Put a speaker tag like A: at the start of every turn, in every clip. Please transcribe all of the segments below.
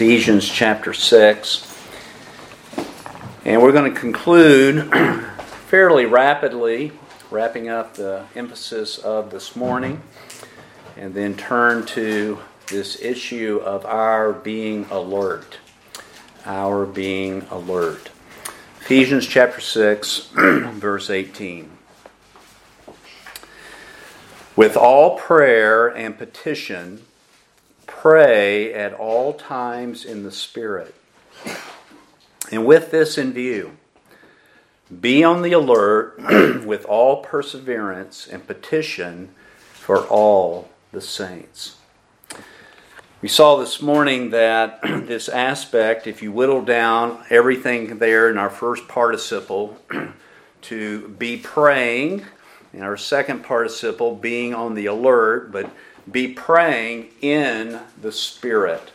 A: Ephesians chapter 6. And we're going to conclude fairly rapidly, wrapping up the emphasis of this morning, and then turn to this issue of our being alert. Our being alert. Ephesians chapter 6, verse 18. With all prayer and petition, pray at all times in the Spirit. And with this in view, be on the alert with all perseverance and petition for all the saints. We saw this morning that this aspect, if you whittle down everything there in our first participle, to be praying, in our second participle, being on the alert, but be praying in the Spirit.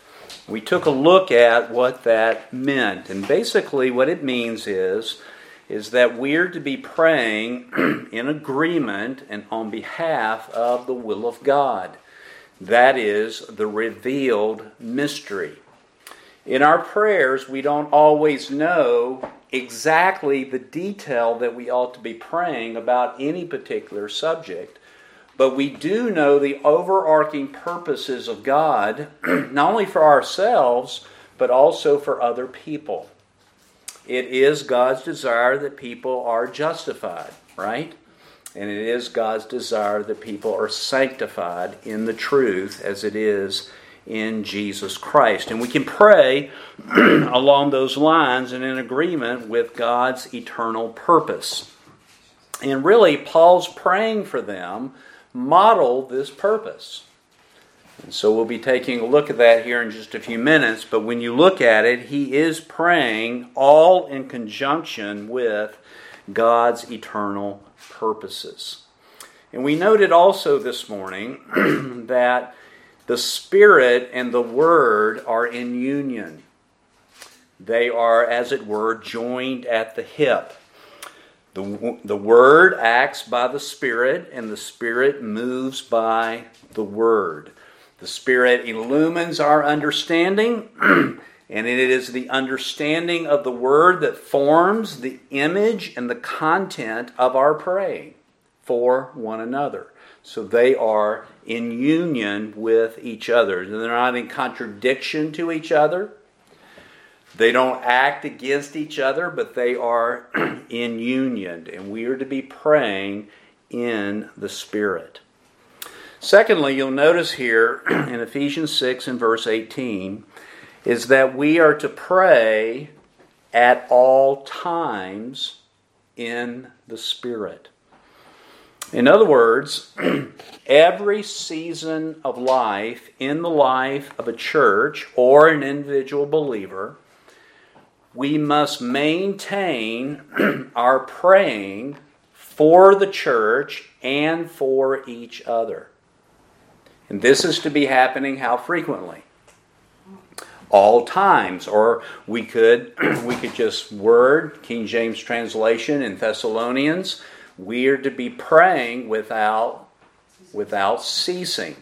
A: We took a look at what that meant, and basically what it means is is that we're to be praying in agreement and on behalf of the will of God. That is the revealed mystery. In our prayers, we don't always know exactly the detail that we ought to be praying about any particular subject. But we do know the overarching purposes of God, not only for ourselves, but also for other people. It is God's desire that people are justified, right? And it is God's desire that people are sanctified in the truth as it is in Jesus Christ. And we can pray along those lines and in agreement with God's eternal purpose. And really, Paul's praying for them model this purpose. And so we'll be taking a look at that here in just a few minutes. But when you look at it, he is praying all in conjunction with God's eternal purposes. And we noted also this morning that the Spirit and the Word are in union. They are, as it were, joined at the hip. The, the Word acts by the Spirit, and the Spirit moves by the Word. The Spirit illumines our understanding, and it is the understanding of the Word that forms the image and the content of our praying for one another. So they are in union with each other. And they're not in contradiction to each other. They don't act against each other, but they are in union, and we are to be praying in the Spirit. Secondly, you'll notice here in Ephesians 6 and verse 18 is that we are to pray at all times in the Spirit. In other words, every season of life in the life of a church or an individual believer we must maintain our praying for the church and for each other. And this is to be happening how frequently? All times. Or we could we could just word King James translation in Thessalonians, we are to be praying without without ceasing.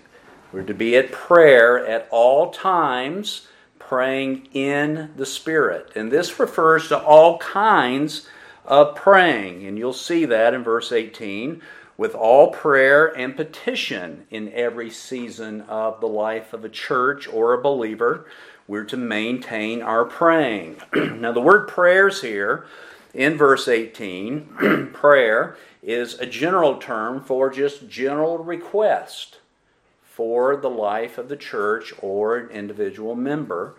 A: We're to be at prayer at all times praying in the Spirit. And this refers to all kinds of praying. And you'll see that in verse 18 with all prayer and petition in every season of the life of a church or a believer. We're to maintain our praying. now, the word prayers here in verse 18, prayer, is a general term for just general request for the life of the church or an individual member.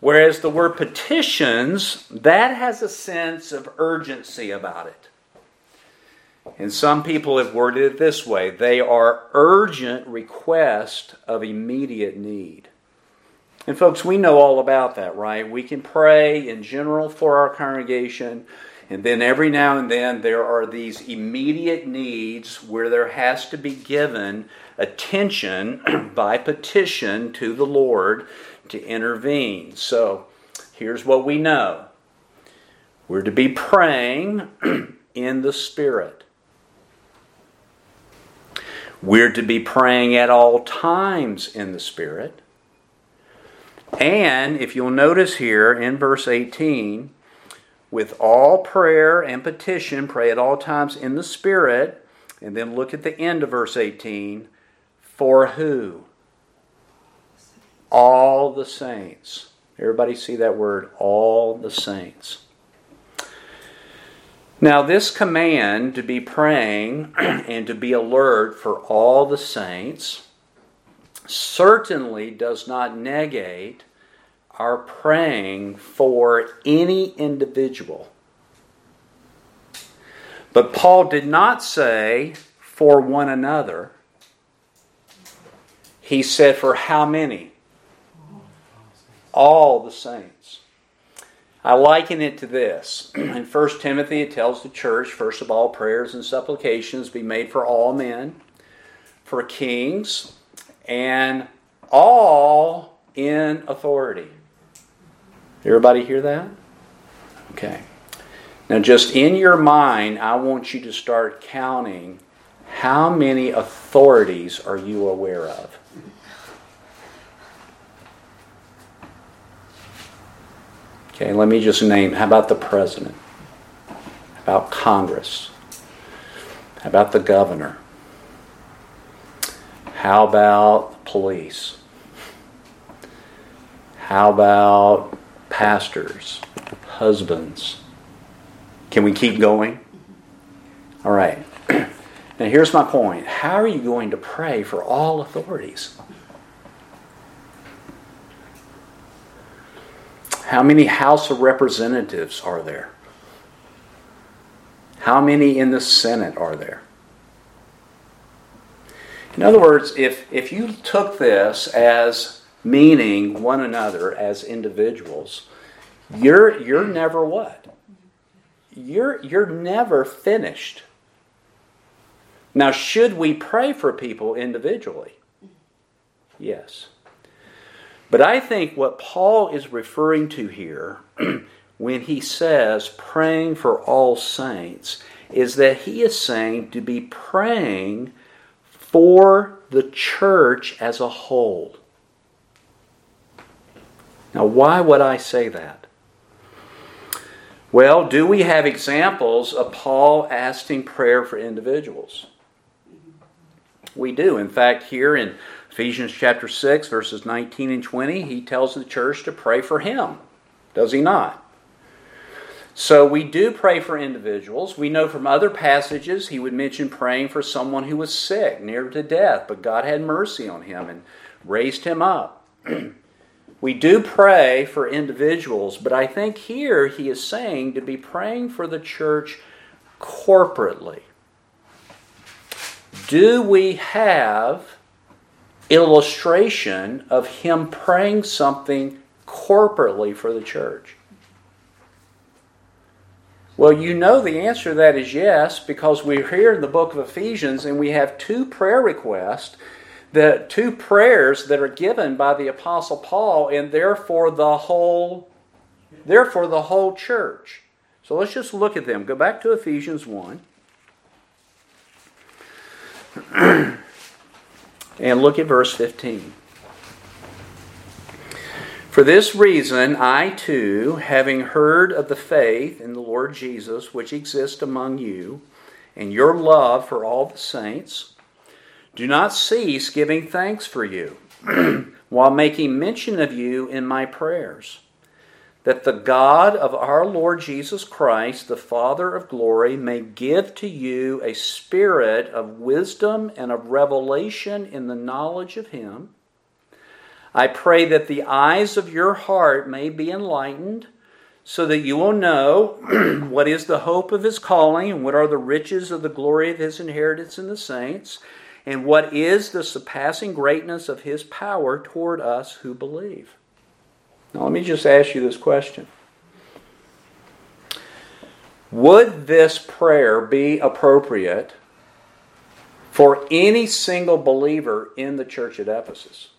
A: Whereas the word petitions, that has a sense of urgency about it. And some people have worded it this way they are urgent requests of immediate need. And folks, we know all about that, right? We can pray in general for our congregation, and then every now and then there are these immediate needs where there has to be given attention by petition to the Lord to intervene. So here's what we know we're to be praying in the Spirit. We're to be praying at all times in the Spirit. And if you'll notice here in verse 18, with all prayer and petition, pray at all times in the Spirit. And then look at the end of verse 18. For who? All the saints. Everybody see that word? All the saints. Now, this command to be praying and to be alert for all the saints certainly does not negate our praying for any individual. But Paul did not say for one another. He said for how many? All the saints. I liken it to this. In 1 Timothy, it tells the church, first of all, prayers and supplications be made for all men, for kings, and all in authority. Everybody hear that? Okay. Now, just in your mind, I want you to start counting how many authorities are you aware of? Okay, let me just name. How about the president? How about Congress? How about the governor? How about police? How about pastors, husbands? Can we keep going? All right. Now, here's my point. How are you going to pray for all authorities? How many House of Representatives are there? How many in the Senate are there? In other words, if, if you took this as meaning one another as individuals, you're, you're never what? You're, you're never finished. Now, should we pray for people individually? Yes. But I think what Paul is referring to here when he says praying for all saints is that he is saying to be praying for the church as a whole. Now, why would I say that? Well, do we have examples of Paul asking prayer for individuals? We do. In fact, here in Ephesians chapter 6, verses 19 and 20, he tells the church to pray for him. Does he not? So we do pray for individuals. We know from other passages he would mention praying for someone who was sick, near to death, but God had mercy on him and raised him up. we do pray for individuals, but I think here he is saying to be praying for the church corporately. Do we have illustration of him praying something corporately for the church? Well, you know the answer to that is yes, because we're here in the book of Ephesians and we have two prayer requests, the two prayers that are given by the Apostle Paul, and therefore the whole therefore the whole church. So let's just look at them. Go back to Ephesians 1. And look at verse 15. For this reason, I too, having heard of the faith in the Lord Jesus which exists among you, and your love for all the saints, do not cease giving thanks for you, while making mention of you in my prayers that the God of our Lord Jesus Christ, the Father of glory, may give to you a spirit of wisdom and of revelation in the knowledge of Him. I pray that the eyes of your heart may be enlightened, so that you will know what is the hope of His calling, and what are the riches of the glory of His inheritance in the saints, and what is the surpassing greatness of His power toward us who believe now, let me just ask you this question Would this prayer be appropriate for any single believer in the church at Ephesus?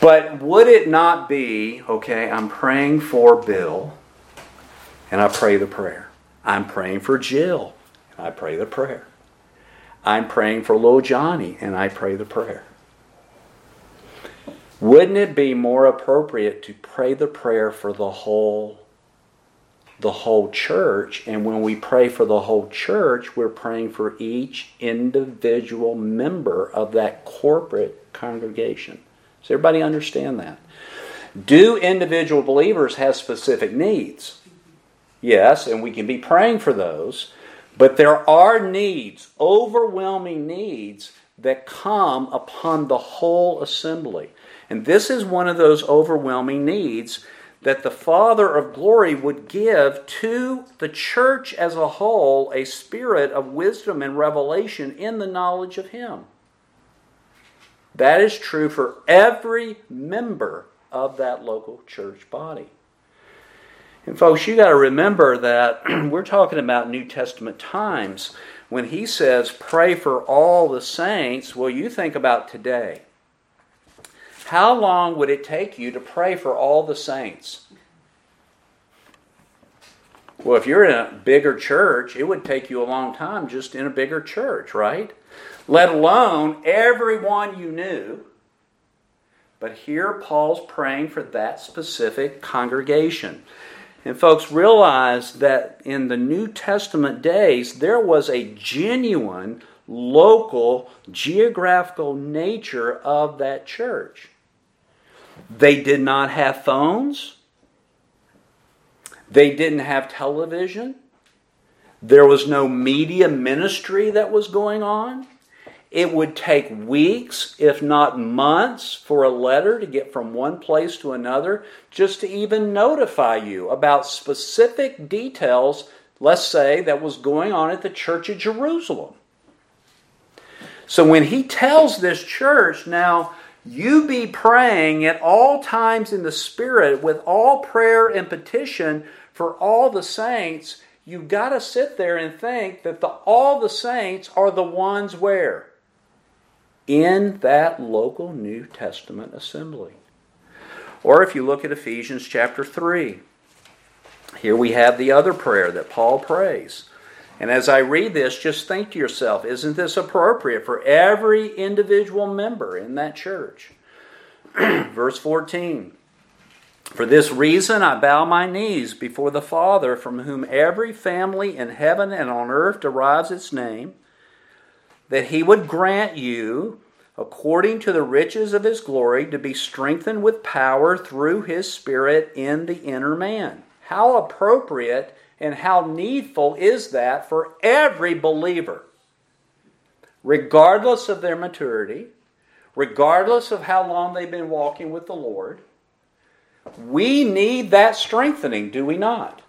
A: But would it not be, okay, I'm praying for Bill, and I pray the prayer. I'm praying for Jill, and I pray the prayer. I'm praying for little Johnny and I pray the prayer. Wouldn't it be more appropriate to pray the prayer for the whole the whole church and when we pray for the whole church we're praying for each individual member of that corporate congregation. Does everybody understand that? Do individual believers have specific needs? Yes, and we can be praying for those, but there are needs, overwhelming needs that come upon the whole assembly. And this is one of those overwhelming needs that the Father of glory would give to the church as a whole a spirit of wisdom and revelation in the knowledge of Him. That is true for every member of that local church body. And folks, you got to remember that we're talking about New Testament times. When he says pray for all the saints, well, you think about today. How long would it take you to pray for all the saints? Well, if you're in a bigger church, it would take you a long time just in a bigger church, right? Let alone everyone you knew. But here Paul's praying for that specific congregation. And folks, realize that in the New Testament days, there was a genuine local geographical nature of that church. They did not have phones. They didn't have television. There was no media ministry that was going on. It would take weeks, if not months, for a letter to get from one place to another just to even notify you about specific details, let's say, that was going on at the Church of Jerusalem. So when he tells this church, now, you be praying at all times in the Spirit with all prayer and petition for all the saints. You've got to sit there and think that the, all the saints are the ones where? In that local New Testament assembly. Or if you look at Ephesians chapter 3, here we have the other prayer that Paul prays. And as I read this, just think to yourself, isn't this appropriate for every individual member in that church? Verse 14 For this reason I bow my knees before the Father, from whom every family in heaven and on earth derives its name, that he would grant you, according to the riches of his glory, to be strengthened with power through his Spirit in the inner man. How appropriate and how needful is that for every believer, regardless of their maturity, regardless of how long they've been walking with the Lord. We need that strengthening, do we not?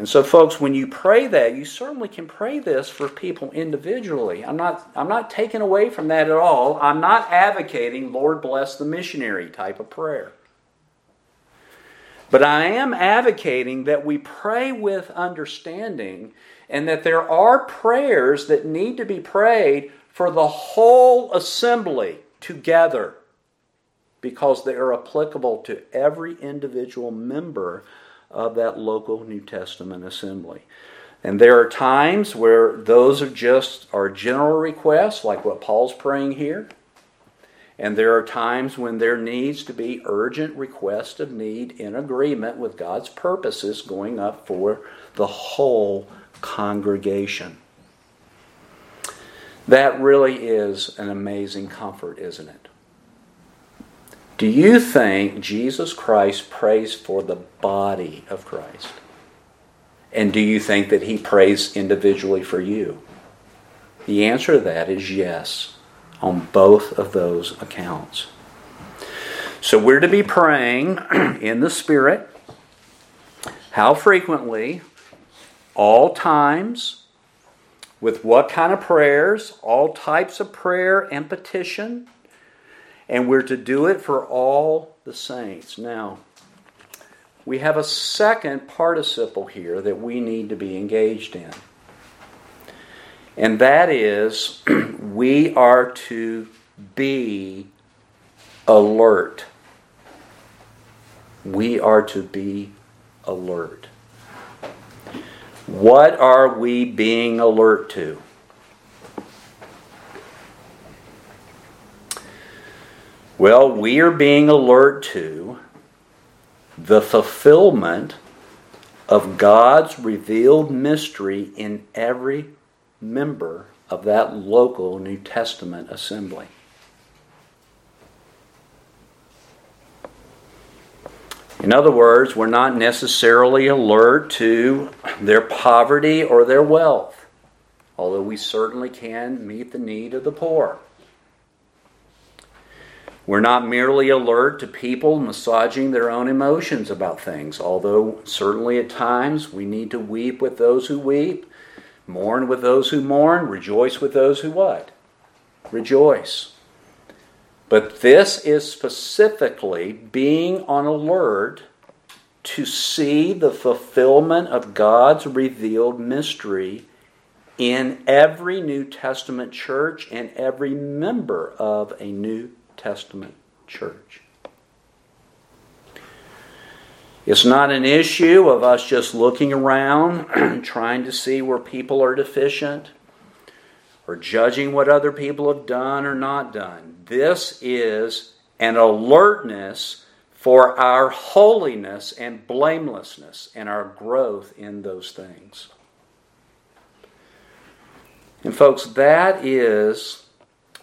A: And so, folks, when you pray that, you certainly can pray this for people individually. I'm not, I'm not taking away from that at all. I'm not advocating, Lord bless the missionary type of prayer. But I am advocating that we pray with understanding and that there are prayers that need to be prayed for the whole assembly together because they are applicable to every individual member of that local New Testament assembly. And there are times where those are just our general requests, like what Paul's praying here. And there are times when there needs to be urgent request of need in agreement with God's purposes going up for the whole congregation. That really is an amazing comfort, isn't it? Do you think Jesus Christ prays for the body of Christ? And do you think that he prays individually for you? The answer to that is yes on both of those accounts. So we're to be praying in the Spirit. How frequently? All times. With what kind of prayers? All types of prayer and petition. And we're to do it for all the saints. Now, we have a second participle here that we need to be engaged in and that is we are to be alert. We are to be alert. What are we being alert to? Well, we are being alert to the fulfillment of God's revealed mystery in every member of that local New Testament assembly. In other words, we're not necessarily alert to their poverty or their wealth, although we certainly can meet the need of the poor. We're not merely alert to people massaging their own emotions about things, although certainly at times we need to weep with those who weep, mourn with those who mourn, rejoice with those who what? Rejoice. But this is specifically being on alert to see the fulfillment of God's revealed mystery in every New Testament church and every member of a New Testament church. It's not an issue of us just looking around, and trying to see where people are deficient, or judging what other people have done or not done. This is an alertness for our holiness and blamelessness and our growth in those things. And, folks, that is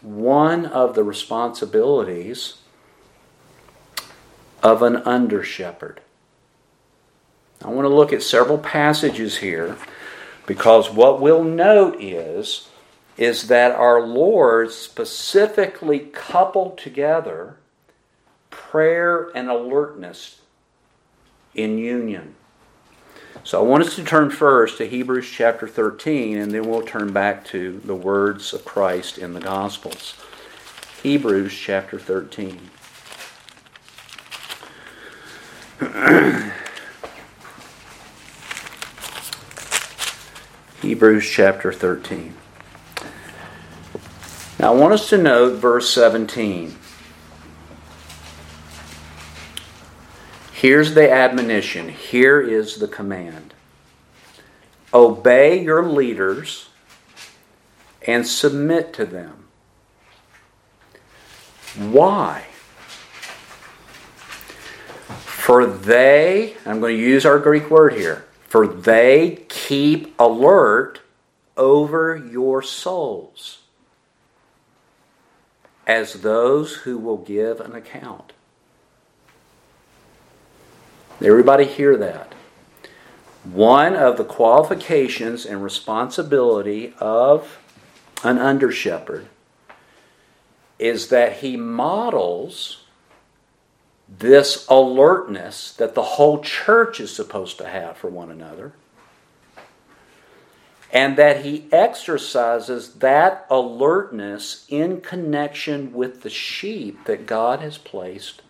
A: one of the responsibilities of an under shepherd. I want to look at several passages here because what we'll note is is that our Lord specifically coupled together prayer and alertness in union. So I want us to turn first to Hebrews chapter 13, and then we'll turn back to the words of Christ in the Gospels. Hebrews chapter 13. Hebrews chapter 13. Now I want us to note verse 17. Here's the admonition. Here is the command. Obey your leaders and submit to them. Why? For they, I'm going to use our Greek word here, for they keep alert over your souls as those who will give an account. Everybody hear that. One of the qualifications and responsibility of an under shepherd is that he models this alertness that the whole church is supposed to have for one another and that he exercises that alertness in connection with the sheep that God has placed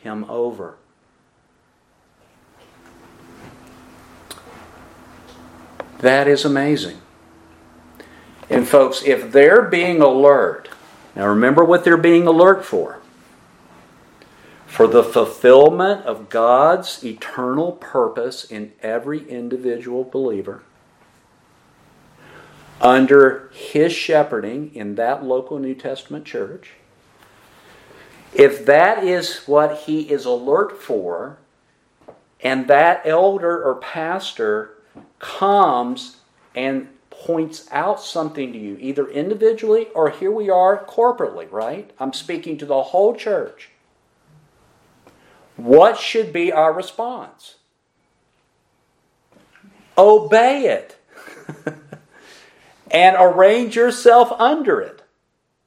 A: him over. That is amazing. And, folks, if they're being alert, now remember what they're being alert for for the fulfillment of God's eternal purpose in every individual believer under his shepherding in that local New Testament church. If that is what he is alert for, and that elder or pastor comes and points out something to you, either individually or here we are corporately, right? I'm speaking to the whole church. What should be our response? Obey it. and arrange yourself under it.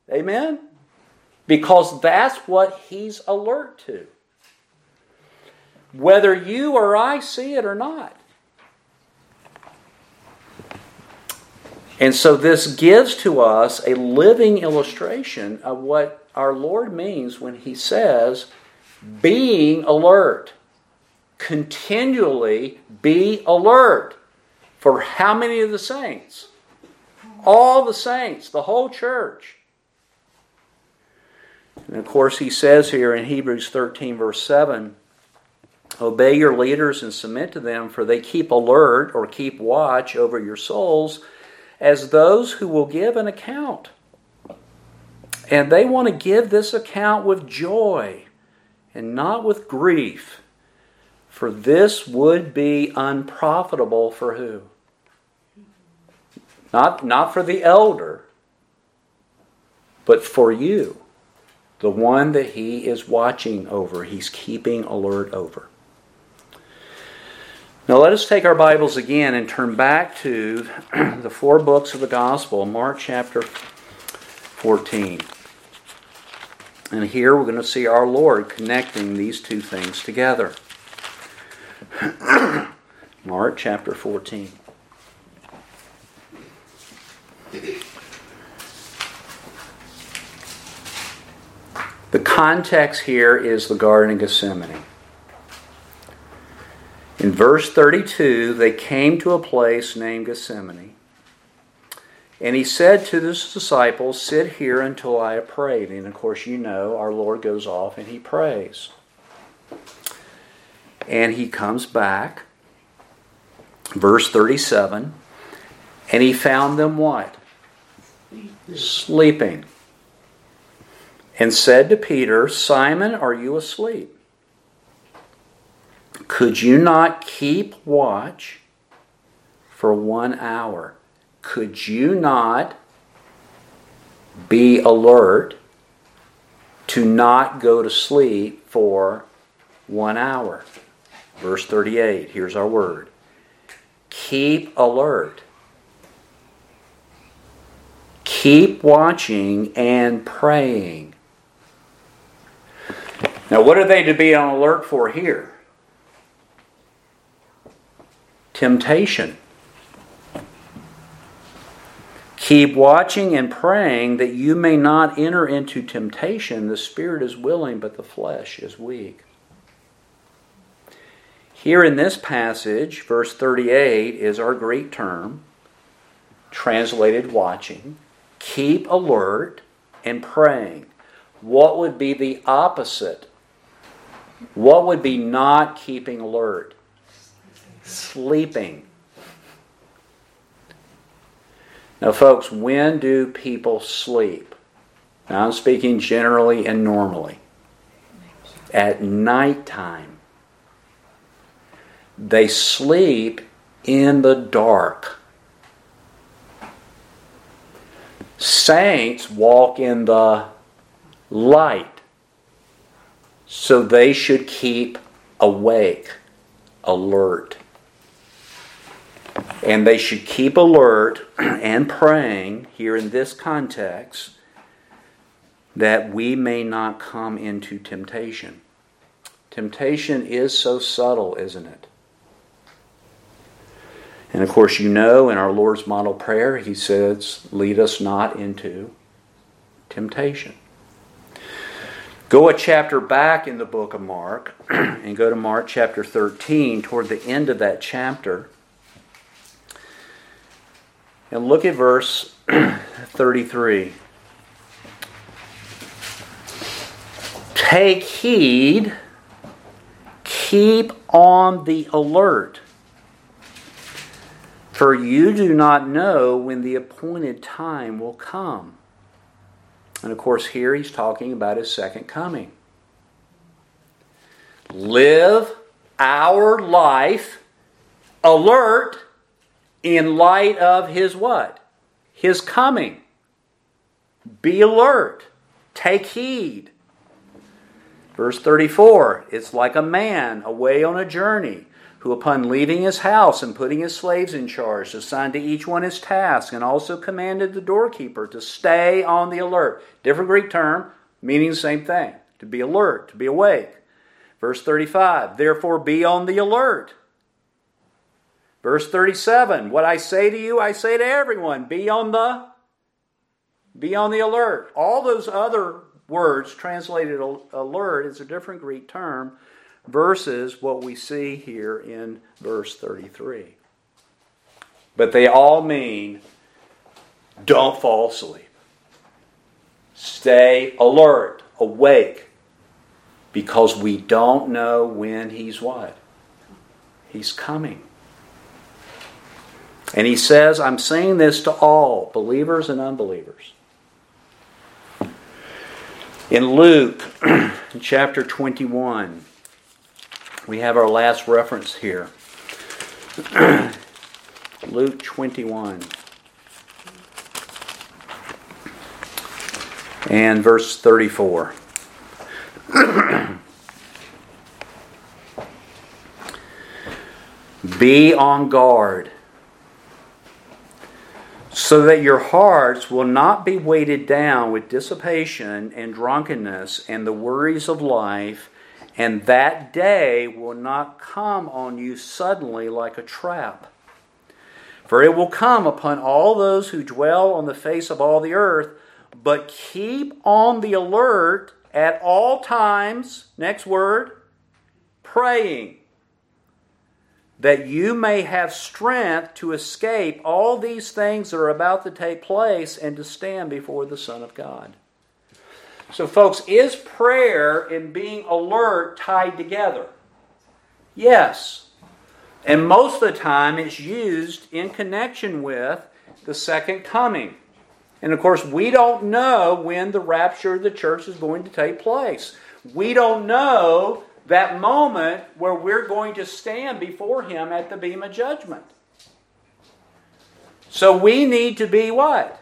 A: Amen? Because that's what he's alert to. Whether you or I see it or not. And so this gives to us a living illustration of what our Lord means when he says, being alert. Continually be alert. For how many of the saints? All the saints, the whole church. And of course, he says here in Hebrews 13, verse 7 Obey your leaders and submit to them, for they keep alert or keep watch over your souls as those who will give an account. And they want to give this account with joy and not with grief. For this would be unprofitable for who? Not, not for the elder, but for you, the one that he is watching over, he's keeping alert over. Now let us take our Bibles again and turn back to the four books of the Gospel, Mark chapter 14. And here we're going to see our Lord connecting these two things together. Mark chapter 14. The context here is the Garden of Gethsemane. In verse 32, they came to a place named Gethsemane. And he said to his disciples, Sit here until I have prayed. And of course, you know, our Lord goes off and he prays. And he comes back. Verse 37 And he found them what? Sleeping. And said to Peter, Simon, are you asleep? Could you not keep watch for one hour? Could you not be alert to not go to sleep for one hour? Verse 38, here's our word. Keep alert. Keep watching and praying. Now, what are they to be on alert for here? Temptation. Keep watching and praying that you may not enter into temptation. The spirit is willing, but the flesh is weak. Here in this passage, verse 38 is our Greek term, translated watching. Keep alert and praying. What would be the opposite? What would be not keeping alert? Sleeping. Now, folks, when do people sleep? Now, I'm speaking generally and normally. At nighttime. They sleep in the dark. Saints walk in the light. So they should keep awake, alert. And they should keep alert and praying here in this context that we may not come into temptation. Temptation is so subtle, isn't it? And of course, you know in our Lord's model prayer, He says, Lead us not into temptation. Go a chapter back in the book of Mark and go to Mark chapter 13 toward the end of that chapter. And look at verse 33. Take heed, keep on the alert, for you do not know when the appointed time will come. And of course, here he's talking about his second coming. Live our life alert in light of his what? His coming. Be alert. Take heed. Verse 34 it's like a man away on a journey who, upon leaving his house and putting his slaves in charge, assigned to each one his task and also commanded the doorkeeper to stay on the alert. Different Greek term, meaning the same thing to be alert, to be awake. Verse 35 Therefore be on the alert Verse 37, what I say to you, I say to everyone, be on the be on the alert. All those other words translated alert is a different Greek term versus what we see here in verse 33. But they all mean don't fall asleep. Stay alert, awake, because we don't know when he's what? He's coming. And he says, I'm saying this to all, believers and unbelievers. In Luke chapter 21, we have our last reference here. Luke 21. And verse 34. Be on guard so that your hearts will not be weighted down with dissipation and drunkenness and the worries of life, and that day will not come on you suddenly like a trap. For it will come upon all those who dwell on the face of all the earth, but keep on the alert at all times. Next word praying that you may have strength to escape all these things that are about to take place and to stand before the Son of God. So, folks, is prayer and being alert tied together? Yes. And most of the time it's used in connection with the second coming. And of course, we don't know when the rapture of the church is going to take place. We don't know that moment where we're going to stand before Him at the bema of judgment. So we need to be what?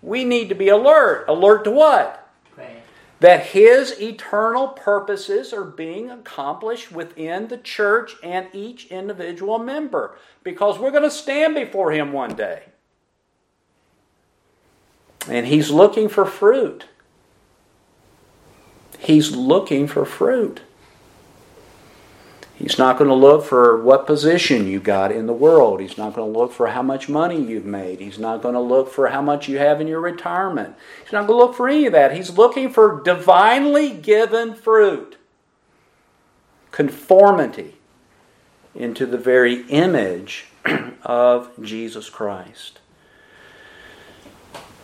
A: We need to be alert. Alert to what? Pray. That His eternal purposes are being accomplished within the church and each individual member. Because we're going to stand before Him one day. And He's looking for fruit. He's looking for fruit. He's not going to look for what position you got in the world. He's not going to look for how much money you've made. He's not going to look for how much you have in your retirement. He's not going to look for any of that. He's looking for divinely given fruit, conformity into the very image of Jesus Christ.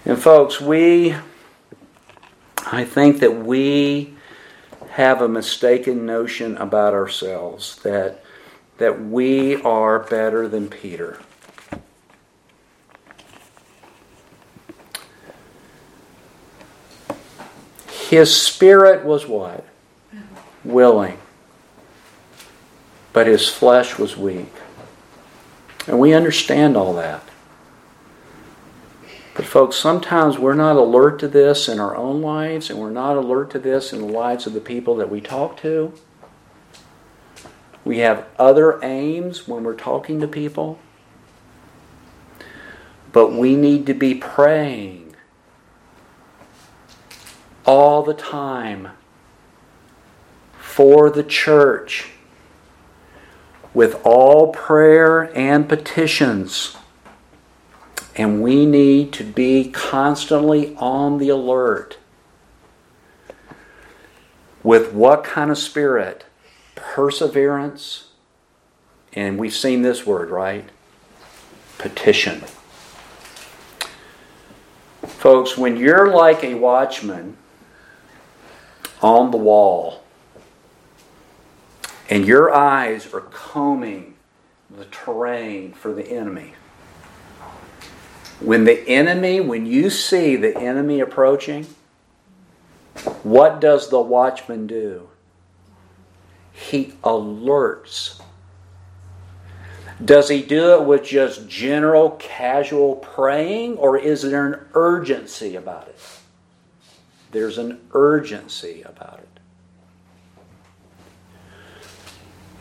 A: And, folks, we, I think that we have a mistaken notion about ourselves that, that we are better than Peter. His spirit was what? Willing. But his flesh was weak. And we understand all that. But, folks, sometimes we're not alert to this in our own lives, and we're not alert to this in the lives of the people that we talk to. We have other aims when we're talking to people. But we need to be praying all the time for the church with all prayer and petitions and we need to be constantly on the alert. With what kind of spirit? Perseverance. And we've seen this word, right? Petition. Folks, when you're like a watchman on the wall and your eyes are combing the terrain for the enemy, when the enemy, when you see the enemy approaching, what does the watchman do? He alerts. Does he do it with just general casual praying or is there an urgency about it? There's an urgency about it.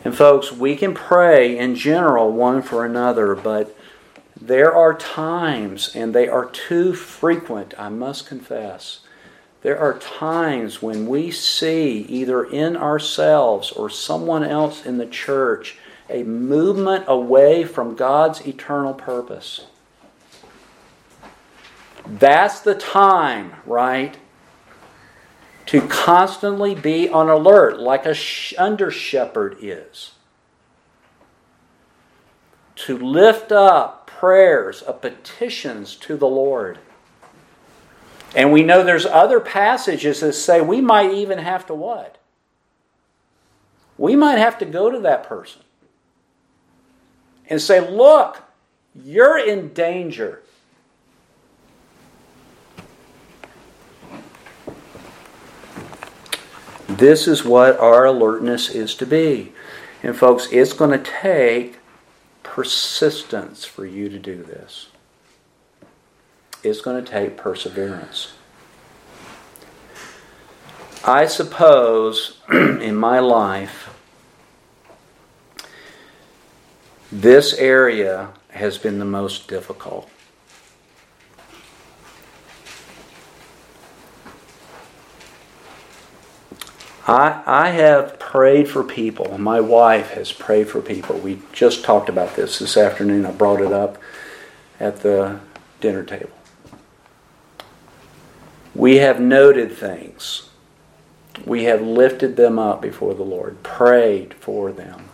A: And folks, we can pray in general one for another, but there are times, and they are too frequent, I must confess. There are times when we see, either in ourselves or someone else in the church, a movement away from God's eternal purpose. That's the time, right? To constantly be on alert, like a sh- under shepherd is. To lift up prayers, of petitions to the Lord. And we know there's other passages that say we might even have to what? We might have to go to that person and say, Look, you're in danger. This is what our alertness is to be. And, folks, it's going to take persistence for you to do this. It's going to take perseverance. I suppose in my life, this area has been the most difficult. I, I have prayed for people. My wife has prayed for people. We just talked about this this afternoon. I brought it up at the dinner table. We have noted things. We have lifted them up before the Lord, prayed for them.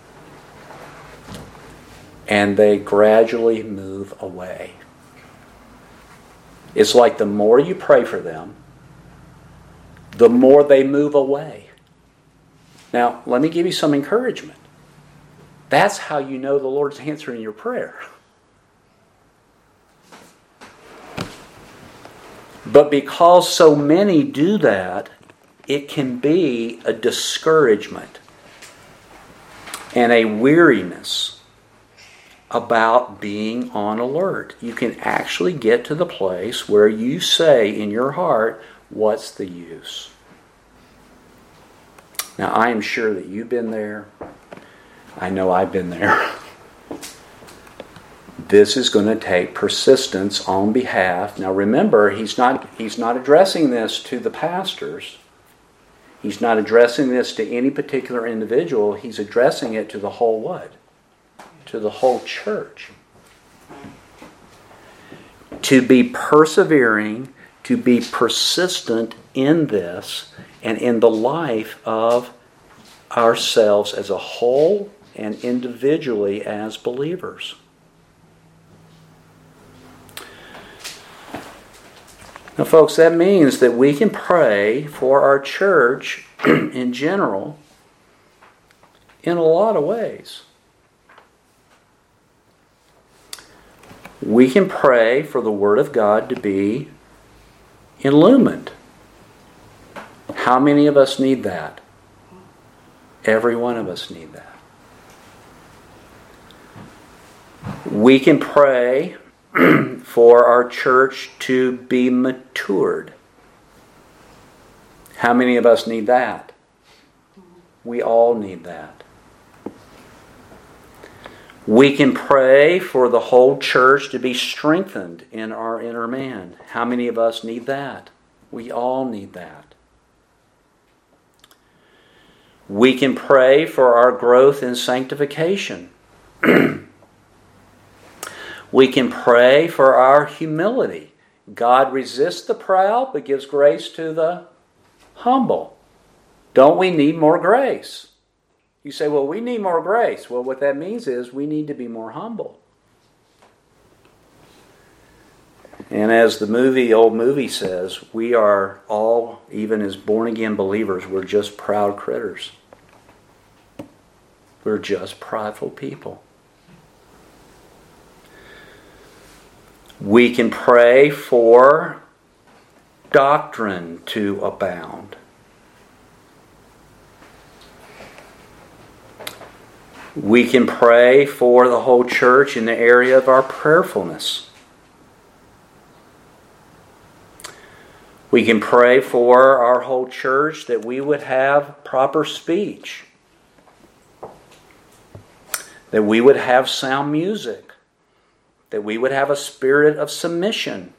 A: And they gradually move away. It's like the more you pray for them, the more they move away. Now, let me give you some encouragement. That's how you know the Lord's answering your prayer. But because so many do that, it can be a discouragement and a weariness about being on alert. You can actually get to the place where you say in your heart, What's the use? Now, I am sure that you've been there. I know I've been there. This is going to take persistence on behalf. Now remember, he's not he's not addressing this to the pastors. He's not addressing this to any particular individual. He's addressing it to the whole what? To the whole church. To be persevering, to be persistent in this and in the life of ourselves as a whole and individually as believers. Now, folks, that means that we can pray for our church in general in a lot of ways. We can pray for the Word of God to be illumined. How many of us need that? Every one of us need that. We can pray for our church to be matured. How many of us need that? We all need that. We can pray for the whole church to be strengthened in our inner man. How many of us need that? We all need that. We can pray for our growth in sanctification. We can pray for our humility. God resists the proud but gives grace to the humble. Don't we need more grace? You say, well, we need more grace. Well, what that means is we need to be more humble. And as the movie, old movie says, we are all, even as born again believers, we're just proud critters. We're just prideful people. We can pray for doctrine to abound. We can pray for the whole church in the area of our prayerfulness. We can pray for our whole church that we would have proper speech, that we would have sound music, that we would have a spirit of submission,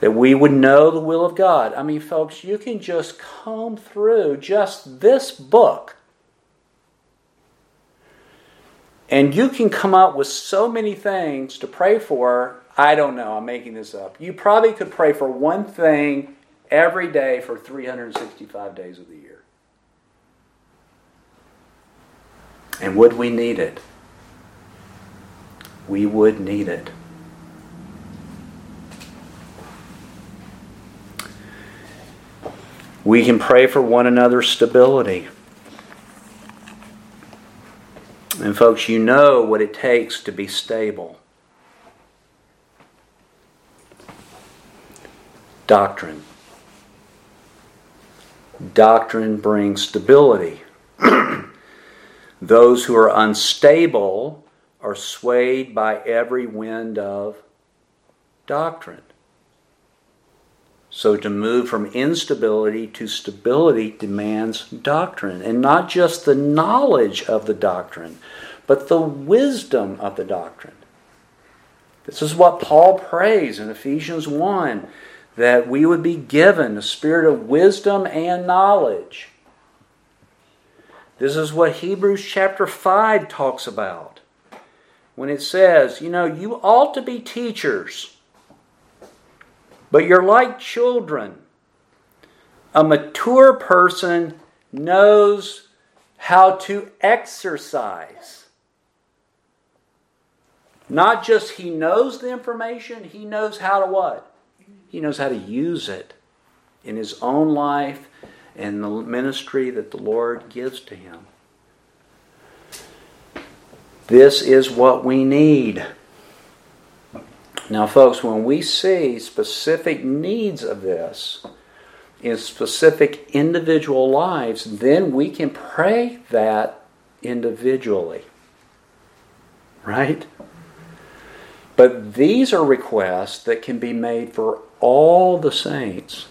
A: that we would know the will of God. I mean, folks, you can just comb through just this book. And you can come up with so many things to pray for. I don't know, I'm making this up. You probably could pray for one thing every day for 365 days of the year. And would we need it? we would need it. We can pray for one another's stability. And, folks, you know what it takes to be stable doctrine. Doctrine brings stability. Those who are unstable are swayed by every wind of doctrine. So to move from instability to stability demands doctrine, and not just the knowledge of the doctrine, but the wisdom of the doctrine. This is what Paul prays in Ephesians 1 that we would be given the spirit of wisdom and knowledge. This is what Hebrews chapter 5 talks about when it says, you know, you ought to be teachers but you're like children. A mature person knows how to exercise. Not just he knows the information, he knows how to what? He knows how to use it in his own life and the ministry that the Lord gives to him. This is what we need. Now, folks, when we see specific needs of this in specific individual lives, then we can pray that individually. Right? But these are requests that can be made for all the saints.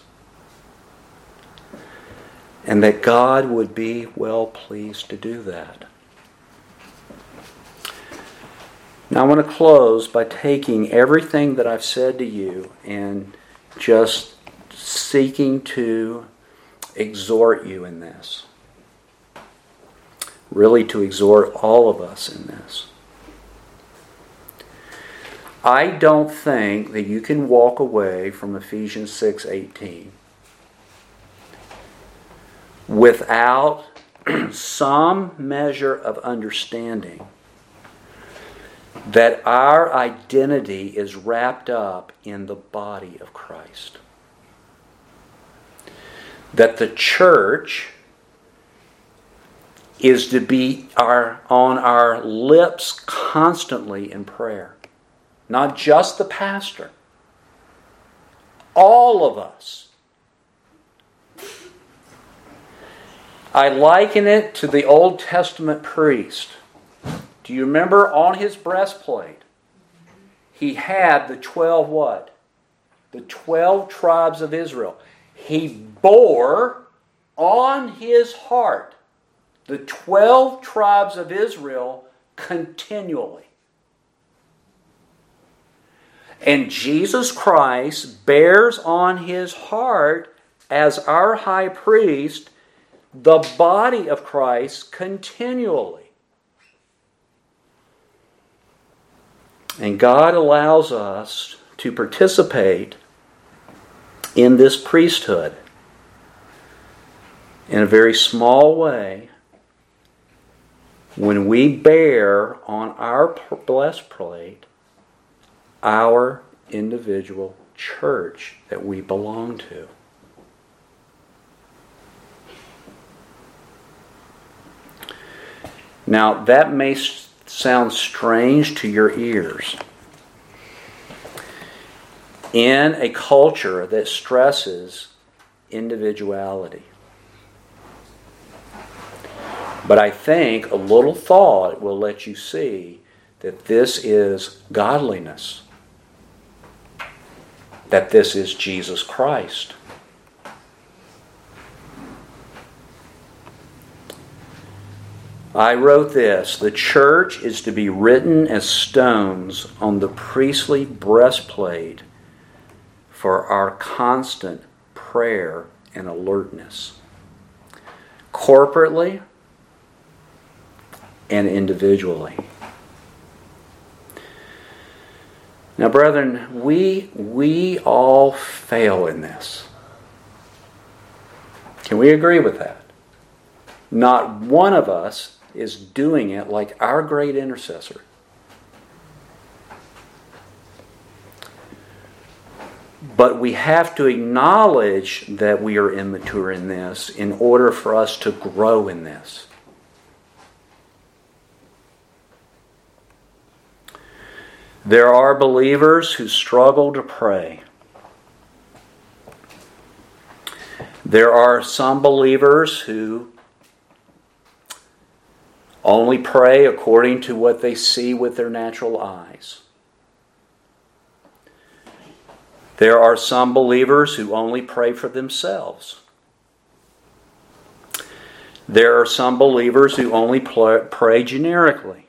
A: And that God would be well pleased to do that. Now, I want to close by taking everything that I've said to you and just seeking to exhort you in this. Really, to exhort all of us in this. I don't think that you can walk away from Ephesians 6:18 without some measure of understanding that our identity is wrapped up in the body of Christ. That the church is to be our, on our lips constantly in prayer. Not just the pastor, all of us. I liken it to the Old Testament priest do you remember on his breastplate? He had the 12 what? The 12 tribes of Israel. He bore on his heart the 12 tribes of Israel continually. And Jesus Christ bears on his heart as our high priest the body of Christ continually. And God allows us to participate in this priesthood in a very small way when we bear on our breastplate our individual church that we belong to. Now, that may sounds strange to your ears. In a culture that stresses individuality. But I think a little thought will let you see that this is godliness, that this is Jesus Christ. I wrote this The church is to be written as stones on the priestly breastplate for our constant prayer and alertness, corporately and individually. Now, brethren, we, we all fail in this. Can we agree with that? Not one of us is doing it like our great intercessor. But we have to acknowledge that we are immature in this in order for us to grow in this. There are believers who struggle to pray. There are some believers who only pray according to what they see with their natural eyes. There are some believers who only pray for themselves. There are some believers who only pray generically.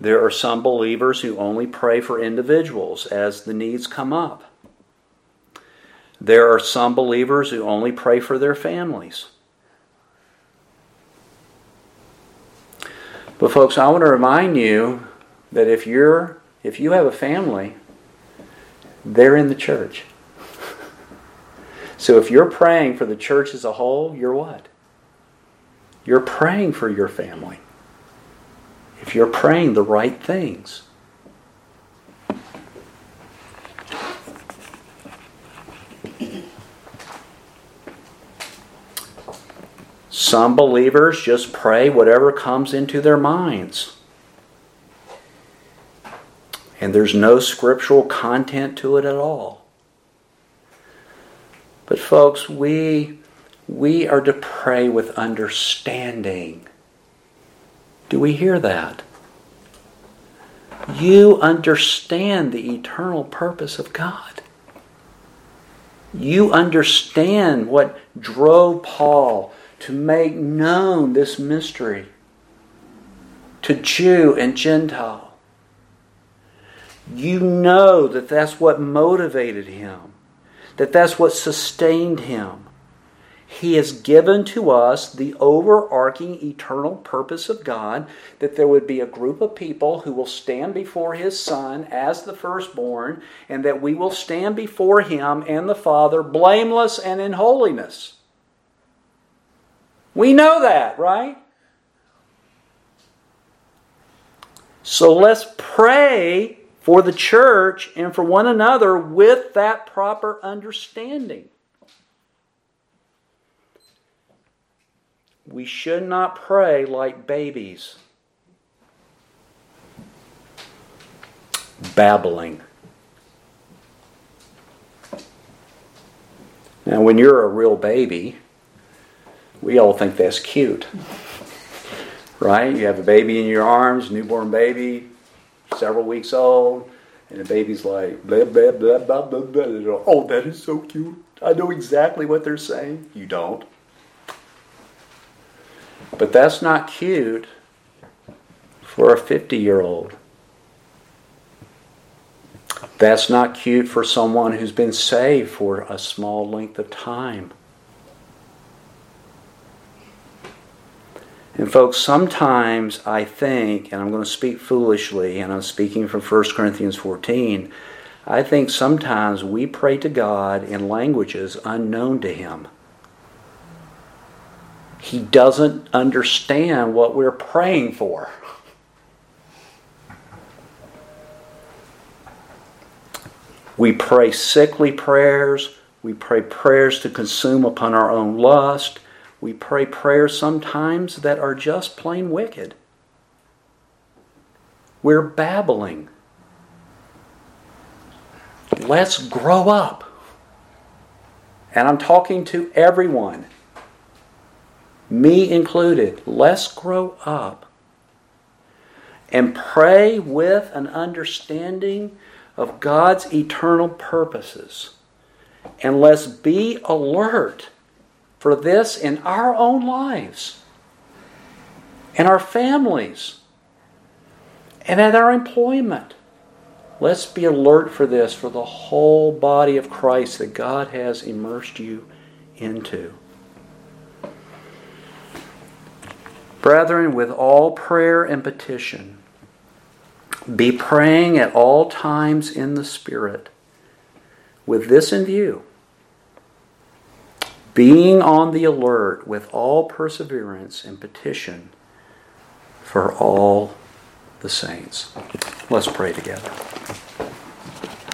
A: There are some believers who only pray for individuals as the needs come up. There are some believers who only pray for their families. But folks, I want to remind you that if you're if you have a family, they're in the church. So if you're praying for the church as a whole, you're what? You're praying for your family. If you're praying the right things. Some believers just pray whatever comes into their minds. And there's no scriptural content to it at all. But folks, we we are to pray with understanding. Do we hear that? You understand the eternal purpose of God. You understand what drove Paul to make known this mystery to Jew and Gentile. You know that that's what motivated him, that that's what sustained him. He has given to us the overarching eternal purpose of God that there would be a group of people who will stand before His Son as the firstborn, and that we will stand before Him and the Father blameless and in holiness. We know that, right? So let's pray for the church and for one another with that proper understanding. We should not pray like babies, babbling. Now, when you're a real baby, we all think that's cute. Right? You have a baby in your arms, newborn baby, several weeks old, and the baby's like, blah, blah, blah, blah, blah, blah. Oh, that is so cute. I know exactly what they're saying. You don't. But that's not cute for a 50 year old. That's not cute for someone who's been saved for a small length of time. And folks, sometimes I think, and I'm going to speak foolishly, and I'm speaking from 1 Corinthians 14, I think sometimes we pray to God in languages unknown to Him. He doesn't understand what we're praying for. We pray sickly prayers. We pray prayers to consume upon our own lust. We pray prayers sometimes that are just plain wicked. We're babbling. Let's grow up. And I'm talking to everyone, me included. Let's grow up and pray with an understanding of God's eternal purposes. And let's be alert for this in our own lives, in our families, and at our employment. Let's be alert for this for the whole body of Christ that God has immersed you into. Brethren, with all prayer and petition, be praying at all times in the Spirit, with this in view being on the alert with all perseverance and petition for all the saints. Let's pray together.